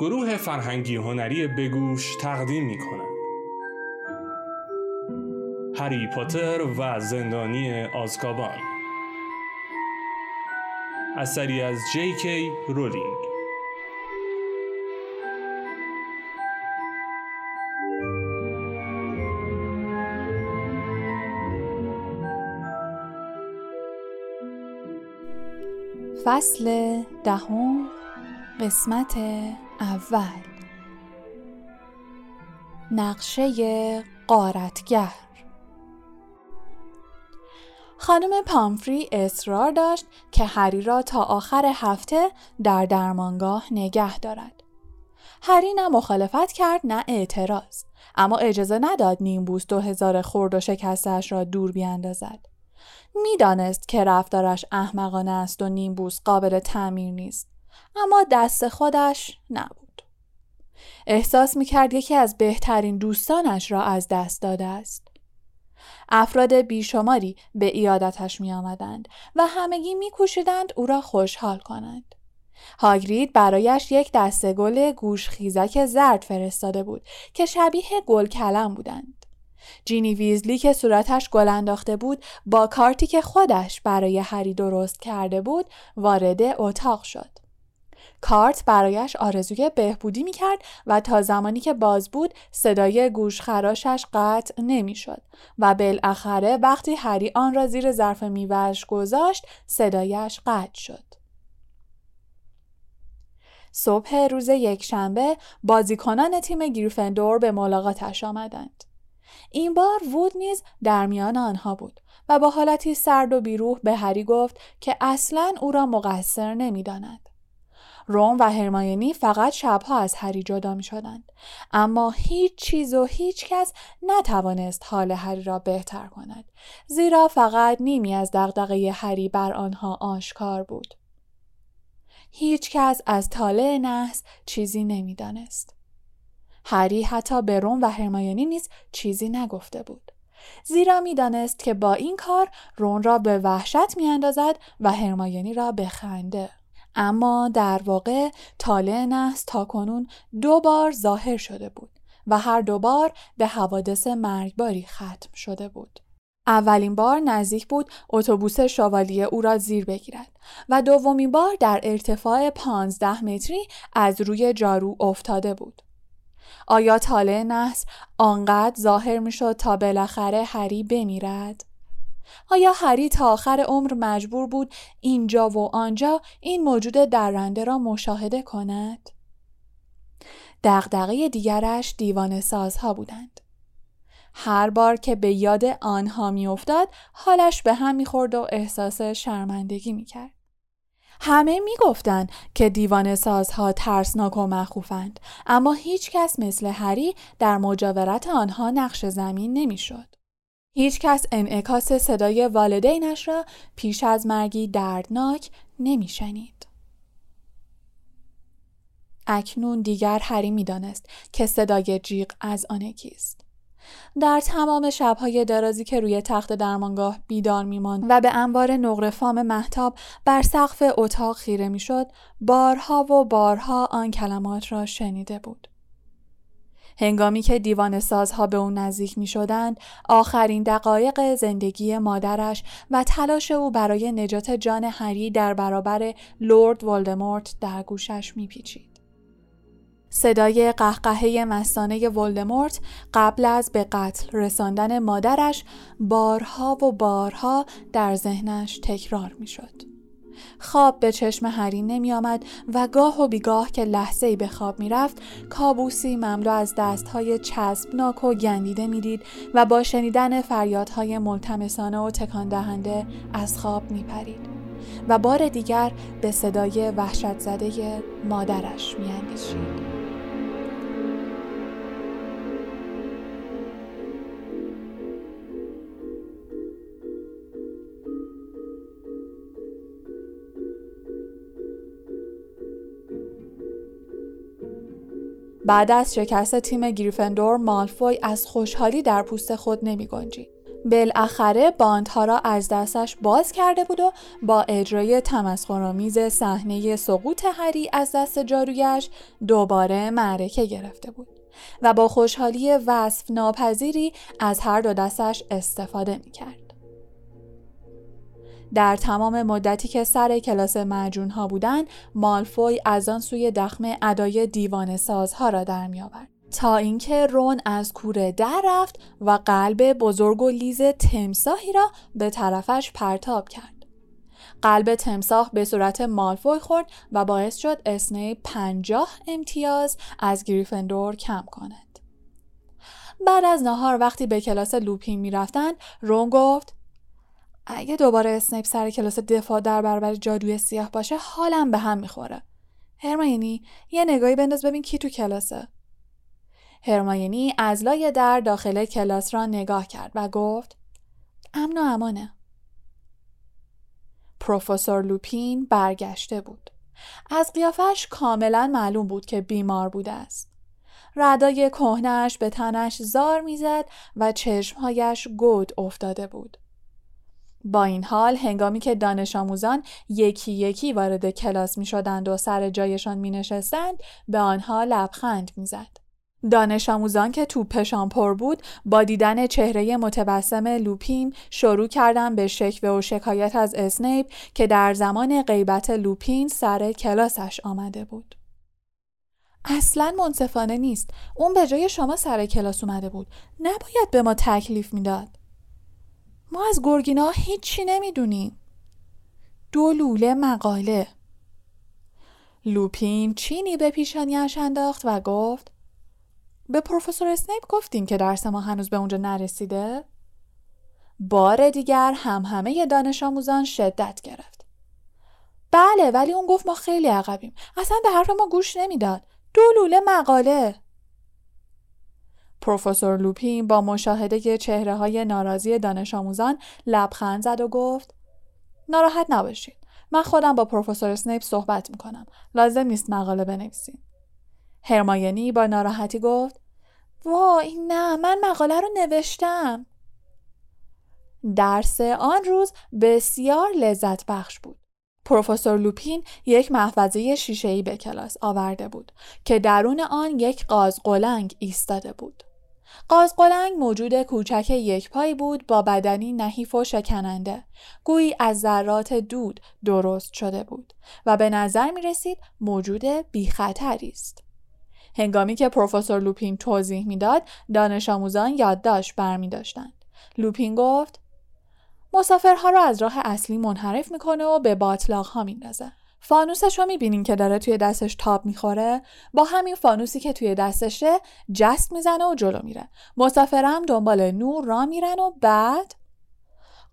گروه فرهنگی هنری بگوش تقدیم می کنند. هری پاتر و زندانی آزکابان اثری از جی کی رولینگ فصل دهم قسمت اول نقشه قارتگر خانم پامفری اصرار داشت که هری را تا آخر هفته در درمانگاه نگه دارد. هری نه مخالفت کرد نه اعتراض اما اجازه نداد نیمبوس دو هزار خورد و شکستش را دور بیاندازد. می‌دانست که رفتارش احمقانه است و نیمبوس قابل تعمیر نیست اما دست خودش نبود احساس می‌کرد یکی از بهترین دوستانش را از دست داده است افراد بیشماری به ایادتش می آمدند و همگی می کوشیدند او را خوشحال کنند. هاگرید برایش یک دسته گل گوش خیزک زرد فرستاده بود که شبیه گل کلم بودند. جینی ویزلی که صورتش گل انداخته بود با کارتی که خودش برای هری درست کرده بود وارد اتاق شد. کارت برایش آرزوی بهبودی می کرد و تا زمانی که باز بود صدای گوشخراشش قطع نمی شد و بالاخره وقتی هری آن را زیر ظرف میوهش گذاشت صدایش قطع شد. صبح روز یکشنبه بازیکنان تیم گریفندور به ملاقاتش آمدند. این بار وود نیز در میان آنها بود و با حالتی سرد و بیروح به هری گفت که اصلا او را مقصر نمی‌داند. روم و هرماینی فقط شبها از هری جدا می شدند. اما هیچ چیز و هیچ کس نتوانست حال هری را بهتر کند. زیرا فقط نیمی از دغدغه هری بر آنها آشکار بود. هیچ کس از طالع نحس چیزی نمی‌دانست. هری حتی به روم و هرمایونی نیز چیزی نگفته بود. زیرا می‌دانست که با این کار رون را به وحشت میاندازد و هرمایونی را به خنده. اما در واقع طالع نحس تا کنون دو بار ظاهر شده بود و هر دو بار به حوادث مرگباری ختم شده بود. اولین بار نزدیک بود اتوبوس شوالیه او را زیر بگیرد و دومین بار در ارتفاع پانزده متری از روی جارو افتاده بود. آیا طالع نحس آنقدر ظاهر می شد تا بالاخره هری بمیرد؟ آیا هری تا آخر عمر مجبور بود اینجا و آنجا این موجود درنده را مشاهده کند؟ دغدغه دیگرش دیوان سازها بودند. هر بار که به یاد آنها میافتاد حالش به هم می‌خورد و احساس شرمندگی می‌کرد. همه می‌گفتند که دیوان سازها ترسناک و مخوفند اما هیچ کس مثل هری در مجاورت آنها نقش زمین نمی‌شد. هیچ کس انعکاس صدای والدینش را پیش از مرگی دردناک نمیشنید. اکنون دیگر هری می‌دانست که صدای جیغ از آن کیست. در تمام شبهای درازی که روی تخت درمانگاه بیدار میماند و به انبار نقره فام محتاب بر سقف اتاق خیره می‌شد بارها و بارها آن کلمات را شنیده بود هنگامی که دیوان سازها به او نزدیک می شدند، آخرین دقایق زندگی مادرش و تلاش او برای نجات جان هری در برابر لورد ولدمورت در گوشش می پیچید. صدای قهقهه مستانه ولدمورت قبل از به قتل رساندن مادرش بارها و بارها در ذهنش تکرار می شد. خواب به چشم هری نمی آمد و گاه و بیگاه که لحظه ای به خواب می رفت کابوسی مملو از دستهای چسبناک و گندیده می دید و با شنیدن فریادهای ملتمسانه و تکان دهنده از خواب می پرید و بار دیگر به صدای وحشت زده مادرش می اندیشید. بعد از شکست تیم گریفندور مالفوی از خوشحالی در پوست خود نمی گنجید. بالاخره باندها را از دستش باز کرده بود و با اجرای تمسخرآمیز صحنه سقوط هری از دست جارویش دوباره معرکه گرفته بود و با خوشحالی وصف ناپذیری از هر دو دستش استفاده می کرد. در تمام مدتی که سر کلاس معجون ها بودن مالفوی از آن سوی دخم ادای دیوان سازها را در می آورد. تا اینکه رون از کوره در رفت و قلب بزرگ و لیز تمساهی را به طرفش پرتاب کرد. قلب تمساح به صورت مالفوی خورد و باعث شد اسنی پنجاه امتیاز از گریفندور کم کند. بعد از نهار وقتی به کلاس لوپین می‌رفتند رون گفت اگه دوباره اسنیپ سر کلاس دفاع در برابر جادوی سیاه باشه حالم به هم می‌خوره. هرماینی یه نگاهی بنداز ببین کی تو کلاسه. هرماینی از لای در داخل کلاس را نگاه کرد و گفت امن و امانه. پروفسور لوپین برگشته بود. از قیافش کاملا معلوم بود که بیمار بوده است. ردای کهنش به تنش زار می‌زد و چشمهایش گود افتاده بود. با این حال هنگامی که دانش آموزان یکی یکی وارد کلاس می شدند و سر جایشان می نشستند به آنها لبخند می زد. دانش آموزان که توپشان پر بود با دیدن چهره متبسم لوپین شروع کردن به شکوه و شکایت از اسنیپ که در زمان غیبت لوپین سر کلاسش آمده بود. اصلا منصفانه نیست. اون به جای شما سر کلاس اومده بود. نباید به ما تکلیف می‌داد. ما از گرگینا هیچی نمی‌دونیم. دو لوله مقاله لوپین چینی به پیشانیش انداخت و گفت به پروفسور اسنیپ گفتیم که درس ما هنوز به اونجا نرسیده؟ بار دیگر هم همه دانش آموزان شدت گرفت. بله ولی اون گفت ما خیلی عقبیم. اصلا به حرف ما گوش نمی‌داد. دو لوله مقاله. پروفسور لوپین با مشاهده چهره های ناراضی دانش آموزان لبخند زد و گفت ناراحت نباشید. من خودم با پروفسور اسنیپ صحبت می‌کنم. لازم نیست مقاله بنویسیم. هرماینی با ناراحتی گفت وای نه من مقاله رو نوشتم درس آن روز بسیار لذت بخش بود پروفسور لوپین یک محفظه شیشه‌ای به کلاس آورده بود که درون آن یک قاز قلنگ ایستاده بود. قاز قلنگ موجود کوچک یک پای بود با بدنی نحیف و شکننده گویی از ذرات دود درست شده بود و به نظر می رسید موجود بی خطری است. هنگامی که پروفسور لوپین توضیح می‌داد دانش آموزان یادداشت برمی داشتند. لوپین گفت مسافرها را از راه اصلی منحرف می‌کنه و به باطلاق ها میندازه. فانوسش رو می‌بینین که داره توی دستش تاب می‌خوره؟ با همین فانوسی که توی دستشه جست می‌زنه و جلو میره. مسافرم دنبال نور را میرن و بعد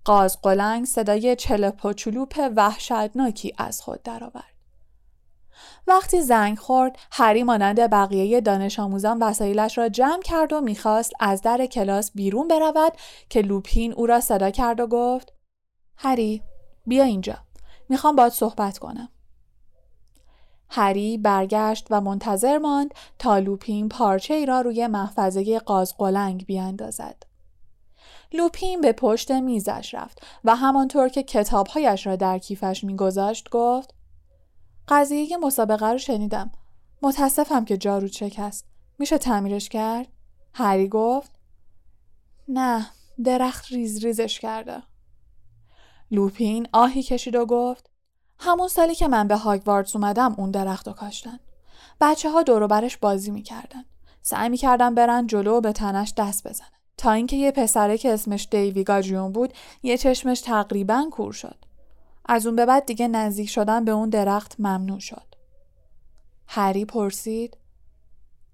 قاز قلنگ صدای چلپ و چلوپ وحشتناکی از خود درآورد. وقتی زنگ خورد هری مانند بقیه دانش آموزان وسایلش را جمع کرد و می‌خواست از در کلاس بیرون برود که لوپین او را صدا کرد و گفت هری بیا اینجا. می‌خوام باید صحبت کنم. هری برگشت و منتظر ماند تا لوپین پارچه ای را روی محفظه قاز قلنگ بیاندازد. لوپین به پشت میزش رفت و همانطور که کتابهایش را در کیفش میگذاشت گفت قضیه مسابقه رو شنیدم. متاسفم که جارو شکست. میشه تعمیرش کرد؟ هری گفت نه درخت ریز ریزش کرده. لوپین آهی کشید و گفت همون سالی که من به هاگواردز اومدم اون درخت رو کاشتن. بچه ها دورو برش بازی می‌کردن. سعی می‌کردن برن جلو و به تنش دست بزنن. تا اینکه یه پسره که اسمش دیوی گاجیون بود یه چشمش تقریبا کور شد. از اون به بعد دیگه نزدیک شدن به اون درخت ممنوع شد. هری پرسید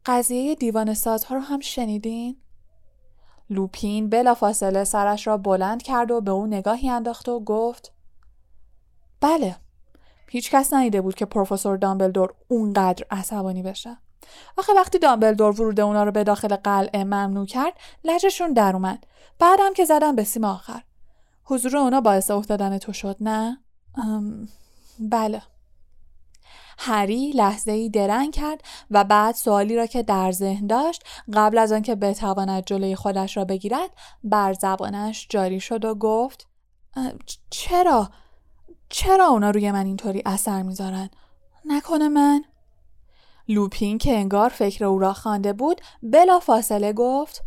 قضیه دیوان سازها رو هم شنیدین؟ لوپین بلافاصله سرش را بلند کرد و به اون نگاهی انداخت و گفت بله هیچ کس ندیده بود که پروفسور دامبلدور اونقدر عصبانی بشه. آخه وقتی دامبلدور ورود اونا رو به داخل قلعه ممنوع کرد لجشون در اومد. بعدم که زدم به سیم آخر. حضور اونا باعث افتادن تو شد نه؟ بله. هری لحظه ای درنگ کرد و بعد سوالی را که در ذهن داشت قبل از آنکه بتواند جلوی خودش را بگیرد بر زبانش جاری شد و گفت چرا؟ چرا اونا روی من اینطوری اثر می‌ذارن؟ نکنه من. لوپین که انگار فکر او را خوانده بود بلا فاصله گفت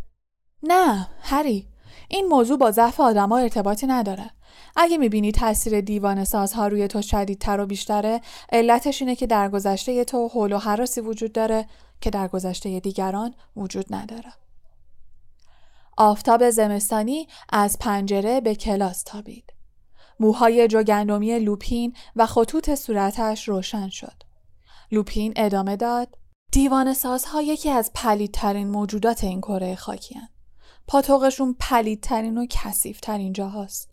نه هری این موضوع با ضعف آدما ارتباطی نداره. اگه می‌بینی تاثیر دیوان سازها روی تو شدیدتر و بیشتره علتش اینه که در گذشته تو حول و حراسی وجود داره که در گذشته دیگران وجود نداره. آفتاب زمستانی از پنجره به کلاس تابید. موهای جوگندمی لوپین و خطوط صورتش روشن شد لوپین ادامه داد دیوان سازها یکی از پلیدترین موجودات این کره خاکی هن. پاتوقشون پلیدترین و کسیفترین جاهاست.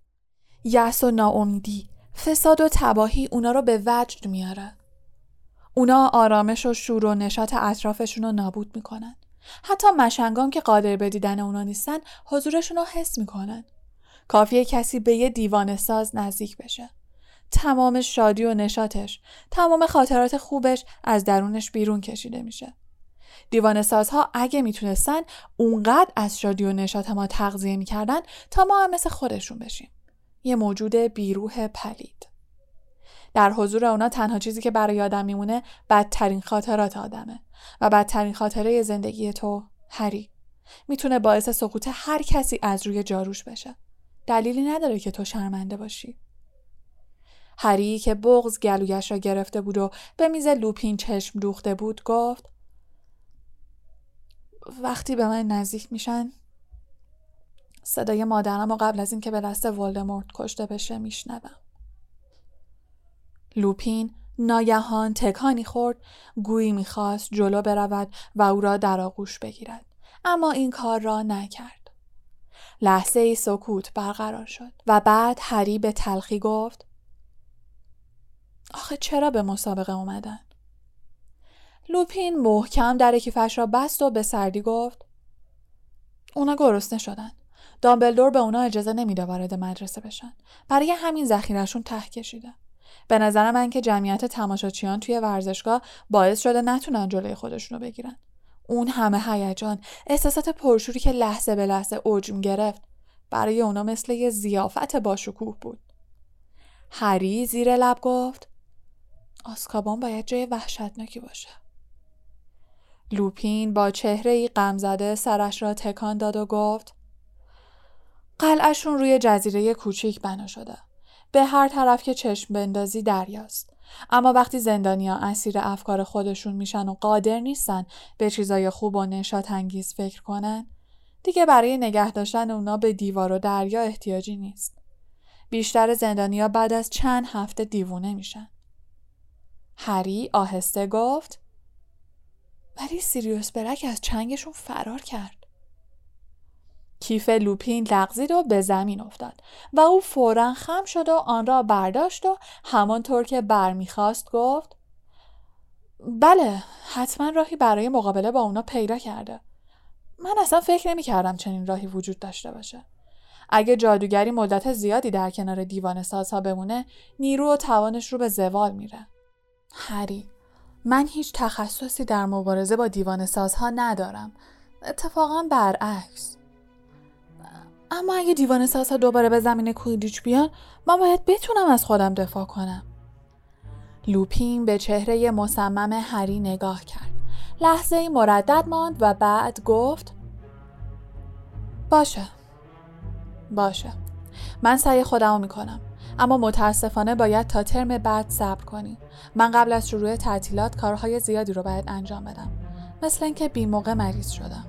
یأس و ناامیدی، فساد و تباهی اونا رو به وجد میاره. اونا آرامش و شور و نشاط اطرافشون رو نابود می‌کنن. حتی مشنگام که قادر به دیدن اونا نیستن حضورشون رو حس می‌کنن. کافیه کسی به یه دیوان ساز نزدیک بشه. تمام شادی و نشاتش تمام خاطرات خوبش از درونش بیرون کشیده میشه. دیوان سازها اگه می‌تونستن اونقدر از شادی و نشات ما تغذیه می‌کردن تا ما هم مثل خودشون بشیم. یه موجود بیروح پلید. در حضور اونا تنها چیزی که برای آدم میمونه بدترین خاطرات آدمه و بدترین خاطره زندگی تو هری. می‌تونه باعث سقوط هر کسی از روی جاروش بشه. دلیلی نداره که تو شرمنده باشی. هری که بغز گلویش را گرفته بود و به میز لوپین چشم دوخته بود گفت وقتی به من نزدیک میشن صدای مادرم و قبل از اینکه به دست ولدمورت کشته بشه میشنوم. لوپین ناگهان تکانی خورد گویی می‌خواست جلو برود و او را در آغوش بگیرد اما این کار را نکرد. لحظه ای سکوت برقرار شد و بعد هری به تلخی گفت آخه چرا به مسابقه اومدن؟ لوپین محکم در کیفش را بست و به سردی گفت اونا گرسنه شدن. دامبلدور به اونا اجازه نمیده وارد مدرسه بشن. برای همین ذخیرشون ته کشیده. به نظر من که جمعیت تماشاچیان توی ورزشگاه باعث شده نتونن جلوی خودشونو بگیرن. اون همه هیجان، احساسات پرشوری که لحظه به لحظه اوج گرفت برای اونا مثل یه زیافت باشکوه بود. هری زیر لب گفت آسکابان باید جای وحشتناکی باشه. لوپین با چهره ای غمزده سرش را تکان داد و گفت قلعشون روی جزیره کوچیک بنا شده. به هر طرف که چشم بندازی دریاست. اما وقتی زندانیا اسیر افکار خودشون میشن و قادر نیستن به چیزای خوب و نشات انگیز فکر کنن دیگه برای نگه داشتن اونا به دیوار و دریا احتیاجی نیست. بیشتر زندانیا بعد از چند هفته دیوونه میشن. هری آهسته گفت ولی سیریوس برک از چنگشون فرار کرد. کیف لوپین لغزید و به زمین افتاد و او فورا خم شد و آن را برداشت و همانطور که برمیخواست گفت بله حتما راهی برای مقابله با اونا پیدا کرده. من اصلا فکر نمی کردم چنین راهی وجود داشته باشه. اگه جادوگری مدت زیادی در کنار دیوان سازها بمونه نیرو و توانش رو به زوال میره. هری من هیچ تخصصی در مبارزه با دیوان سازها ندارم. اتفاقا برعکس. اما اگه دیوان سازها دوباره به زمین کویدیچ بیان من باید بتونم از خودم دفاع کنم. لوپین به چهره مصمم هری نگاه کرد. لحظه ای مردد ماند و بعد گفت باشه. باشه. من سعی خودمو می‌کنم. اما متاسفانه باید تا ترم بعد صبر کنیم من قبل از شروع تعطیلات کارهای زیادی رو باید انجام بدم. مثل اینکه بی موقع مریض شدم.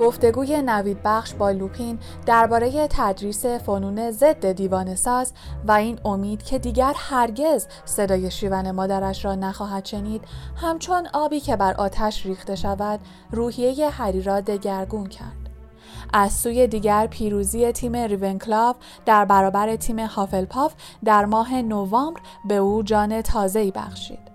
گفتگوی نوید بخش با لوپین درباره تدریس فنون ضد دیوان ساز و این امید که دیگر هرگز صدای شیون مادرش را نخواهد شنید همچون آبی که بر آتش ریخته شود روحیه هری را دگرگون کرد از سوی دیگر پیروزی تیم ریونکلاو در برابر تیم هافلپاف در ماه نوامبر به او جان تازه‌ای بخشید.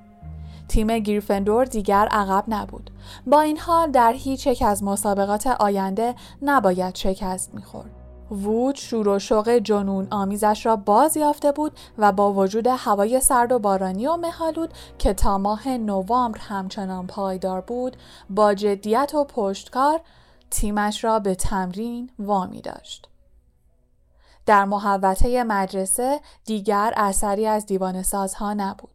تیم گریفندور دیگر عقب نبود. با این حال در هیچ یک از مسابقات آینده نباید شکست می‌خورد. وود شور و شوق جنون آمیزش را باز یافته بود و با وجود هوای سرد و بارانی و مهالود که تا ماه نوامبر همچنان پایدار بود با جدیت و پشتکار تیمش را به تمرین وامی داشت. در محوطه مدرسه دیگر اثری از دیوان سازها نبود.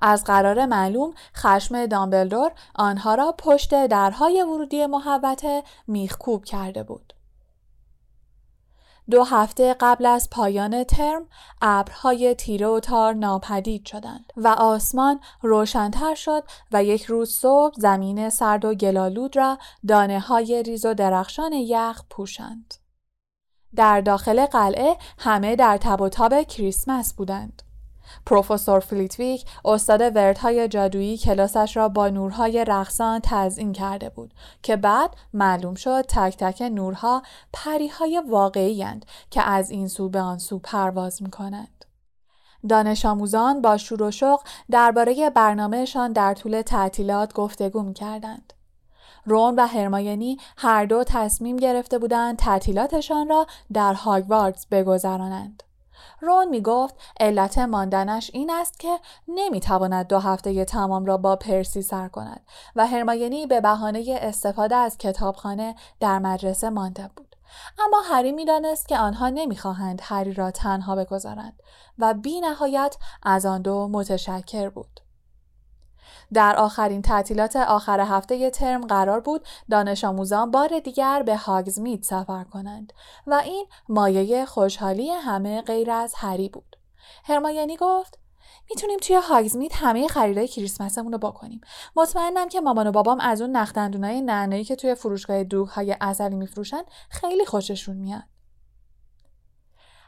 از قرار معلوم خشم دامبلدور آنها را پشت درهای ورودی محوطه میخکوب کرده بود. دو هفته قبل از پایان ترم ابرهای تیره و تار ناپدید شدند و آسمان روشنتر شد و یک روز صبح زمین سرد و گلالود را دانه های ریز و درخشان یخ پوشاند. در داخل قلعه همه در تب و تاب کریسمس بودند. پروفسور فلیتویک استاد وردهای جادویی کلاسش را با نورهای رقصان تزئین کرده بود که بعد معلوم شد تک تک نورها پریهای واقعی که از این سو به آن سو پرواز می کنند. دانش آموزان با شور و شوق درباره برنامهشان در طول تعطیلات گفتگو می کردند. رون و هرماینی هر دو تصمیم گرفته بودند تعطیلاتشان را در هاگواردز بگذرانند. رون می گفت علت ماندنش این است که نمی تواند دو هفته تمام را با پرسی سر کند و هرماینی به بهانه استفاده از کتابخانه در مدرسه مانده بود. اما هری می‌دانست که آنها نمی‌خواهند هری را تنها بگذارند و بی نهایت از آن دو متشکر بود. در آخرین تعطیلات آخر هفته ترم قرار بود دانش آموزان بار دیگر به هاگزمید سفر کنند و این مایه خوشحالی همه غیر از هری بود. هرمایانی گفت می‌تونیم توی هاگزمید همه خریدای کریسمسمون رو بکنیم. مطمئنم که مامان و بابام از اون نختندونای نعنایی که توی فروشگاه دوغ های اصلی میفروشن خیلی خوششون میاد.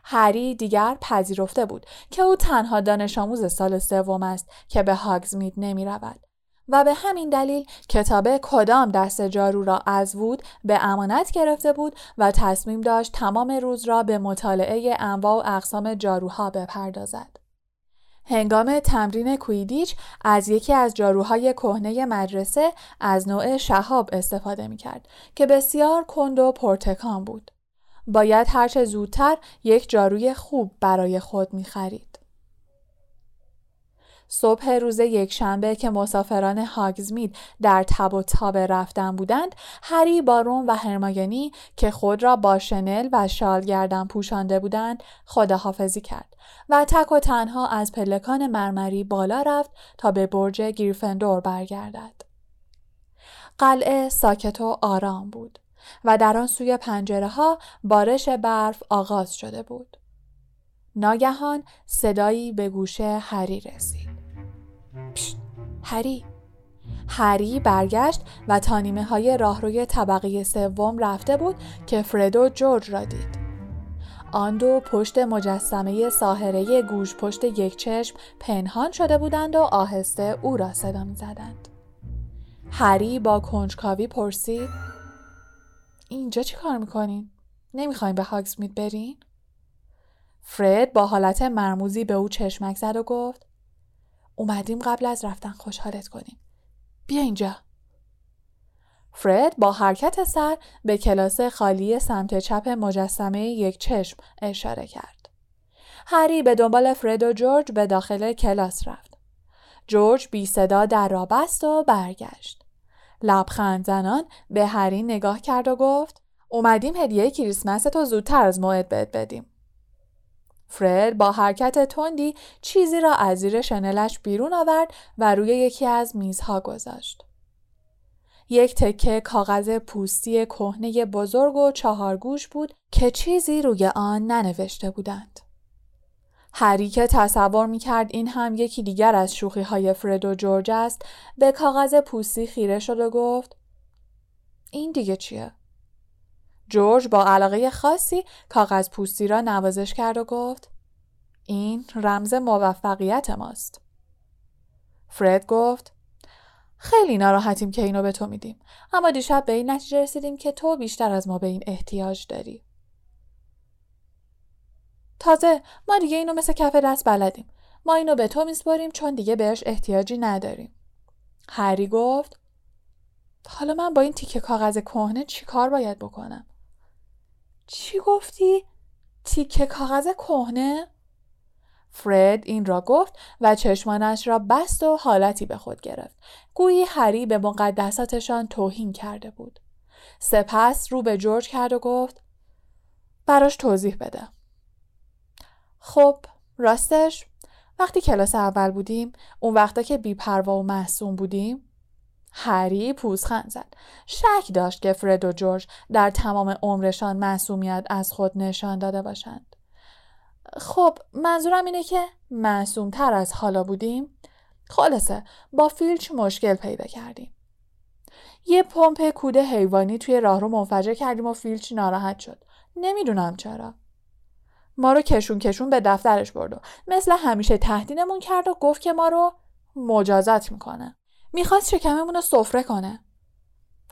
هری دیگر پذیرفته بود که او تنها دانش آموز سال سوم است که به هاگزمید نمی رود. و به همین دلیل کتاب کدام دست جارو را از وود به امانت گرفته بود و تصمیم داشت تمام روز را به مطالعه انواع و اقسام جاروها بپردازد. هنگام تمرین کویدیچ از یکی از جاروهای کهنه مدرسه از نوع شهاب استفاده می کرد که بسیار کند و پرتکان بود. باید هرچه زودتر یک جاروی خوب برای خود می خرید. صبح روز یک شنبه که مسافران هاگزمید در تب و تاب رفتن بودند هری بارون و هرماگنی که خود را با شنل و شال گردن پوشانده بودند خداحافظی کرد و تک و تنها از پلکان مرمری بالا رفت تا به برج گریفندور برگردد قلعه ساکت و آرام بود و در آن سوی پنجره ها بارش برف آغاز شده بود. ناگهان صدایی به گوش هری رسید. پشت هری هری برگشت و تا نیمه های راهروی طبقه سوم رفته بود که فردو جورج را دید. آن دو پشت مجسمه ساهره گوش پشت یک چشم پنهان شده بودند و آهسته او را صدا می زدند. هری با کنجکاوی پرسید اینجا چی کار می‌کنین؟ نمی‌خواین به هاگزمید برین؟ فرد با حالت مرموزی به او چشمک زد و گفت اومدیم قبل از رفتن خوشحالت کنیم. بیا اینجا. فرد با حرکت سر به کلاس خالی سمت چپ مجسمه یک چشم اشاره کرد. هری به دنبال فرد و جورج به داخل کلاس رفت. جورج بی صدا در را بست و برگشت. لبخند زنان به هری نگاه کرد و گفت اومدیم هدیه کریسمس تو زودتر از موعد بهت بدیم. فرد با حرکت تندی چیزی را از زیر شنلش بیرون آورد و روی یکی از میزها گذاشت. یک تکه کاغذ پوستی کهنه بزرگ و چهارگوش بود که چیزی روی آن ننوشته بودند. هری که تصور می کرد این هم یکی دیگر از شوخی های فرد و جورج است به کاغذ پوستی خیره شد و گفت این دیگه چیه؟ جورج با علاقه خاصی کاغذ پوستی را نوازش کرد و گفت این رمز موفقیت ماست. فرد گفت خیلی ناراحتیم که اینو به تو میدیم اما دیشب به این نتیجه رسیدیم که تو بیشتر از ما به این احتیاج داری تازه ما دیگه اینو مثل کف دست بلدیم ما اینو به تو میسپاریم چون دیگه بهش احتیاجی نداریم هری گفت حالا من با این تیکه کاغذ کهنه چی کار باید بکنم چی گفتی تیکه کاغذ کهنه فرد این را گفت و چشمانش را بست و حالتی به خود گرفت. گویی هری به مقدساتشان توهین کرده بود. سپس رو به جورج کرد و گفت براش توضیح بده. خب راستش؟ وقتی کلاس اول بودیم اون وقتا که بیپروا و محسوم بودیم هری پوزخند زد. شک داشت که فرد و جورج در تمام عمرشان معصومیت از خود نشان داده باشند. خب منظورم اینه که معصوم تر از حالا بودیم؟ خلاصه با فیلچ مشکل پیدا کردیم. یه پمپ کود حیوانی توی راهرو منفجر کردیم و فیلچ ناراحت شد. نمی‌دونم چرا. ما رو کشون کشون به دفترش برد و مثل همیشه تهدیدمون کرد و گفت که ما رو مجازات می‌کنه. می‌خواست شکممون رو سفره کنه.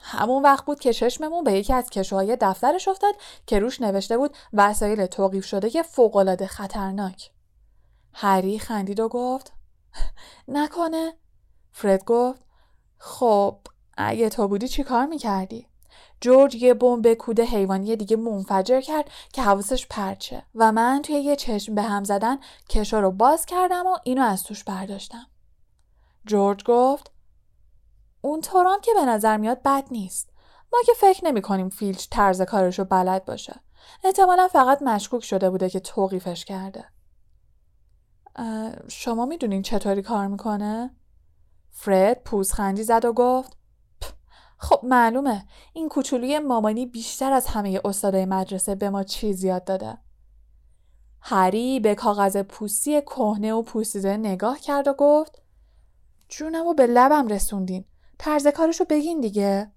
همون وقت بود که چشممون به یکی از کشوهای دفترش افتاد که روش نوشته بود وسایل توقیف شده که فوقالعاده خطرناک. هری خندید و گفت نکنه. فرد گفت خب اگه تو بودی چی کار می‌کردی؟ جورج یه بمب کود حیوانی دیگه منفجر کرد که حواسش پرچه و من توی یه چشم به هم زدن کشو رو باز کردم و اینو از توش برداشتم. جورج گفت اون طورام که به نظر میاد بد نیست. ما که فکر نمی کنیم فیلچ طرز کارشو بلد باشه. احتمالا فقط مشکوک شده بوده که توقیفش کرده. شما می‌دونین چطوری کار می‌کنه؟ فرد پوزخندی زد و گفت خب معلومه این کوچولوی مامانی بیشتر از همه استادای مدرسه به ما چیز یاد داده. هری به کاغذ پوستی کهنه و پوسیده نگاه کرد و گفت جونم و به لبم رسوندین. طرز کارشو بگین دیگه.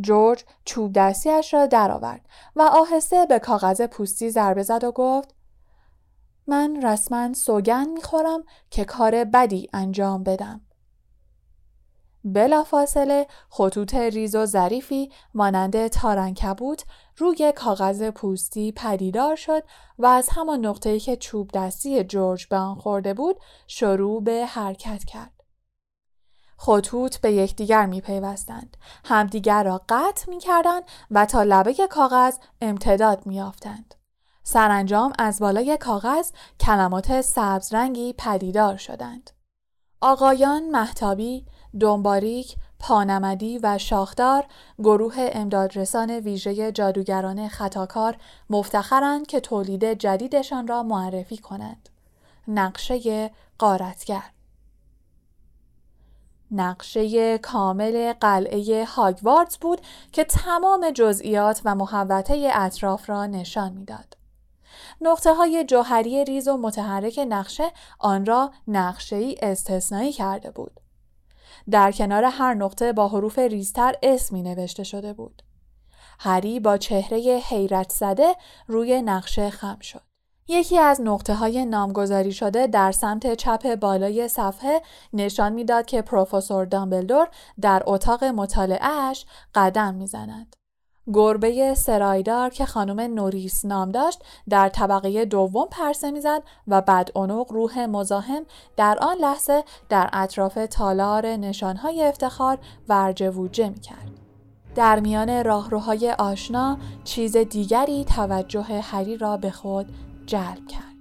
جورج چوب دستیش را درآورد و آهسته به کاغذ پوستی ضربه زد و گفت من رسما سوگن می‌خورم که کار بدی انجام بدم. بلافاصله خطوط ریز و ظریفی مانند تارنکبوت روی کاغذ پوستی پدیدار شد و از همان نقطه‌ای که چوب دستی جورج به آن خورده بود شروع به حرکت کرد. خطوط به یکدیگر میپیوستند. همدیگر را قطع می‌کردند و تا لبه کاغذ امتداد میافتند سرانجام از بالای کاغذ کلمات سبز رنگی پدیدار شدند. آقایان محتابی دنباریک، پانمدی و شاخدار گروه امدادرسان ویژه جادوگران خطاکار مفتخرند که تولید جدیدشان را معرفی کنند. نقشه قارتگر نقشه کامل قلعه هاگوارتس بود که تمام جزئیات و محوطه اطراف را نشان می‌داد. نقطه های جوهری ریز و متحرک نقشه آن را نقشه ای استثنایی کرده بود. در کنار هر نقطه با حروف ریزتر اسمی نوشته شده بود. هری با چهره حیرت زده روی نقشه خم شد. یکی از نقطه های نامگذاری شده در سمت چپ بالای صفحه نشان می‌داد که پروفسور دامبلدور در اتاق مطالعهش قدم می‌زند. گربه سرایدار که خانم نوریس نام داشت در طبقه دوم پرسه می‌زد و بعد اونوق روح مزاحم در آن لحظه در اطراف تالار نشانهای افتخار ورجه ووجه می‌کرد. در میان راهروهای آشنا چیز دیگری توجه هری را به خود جلب کرد.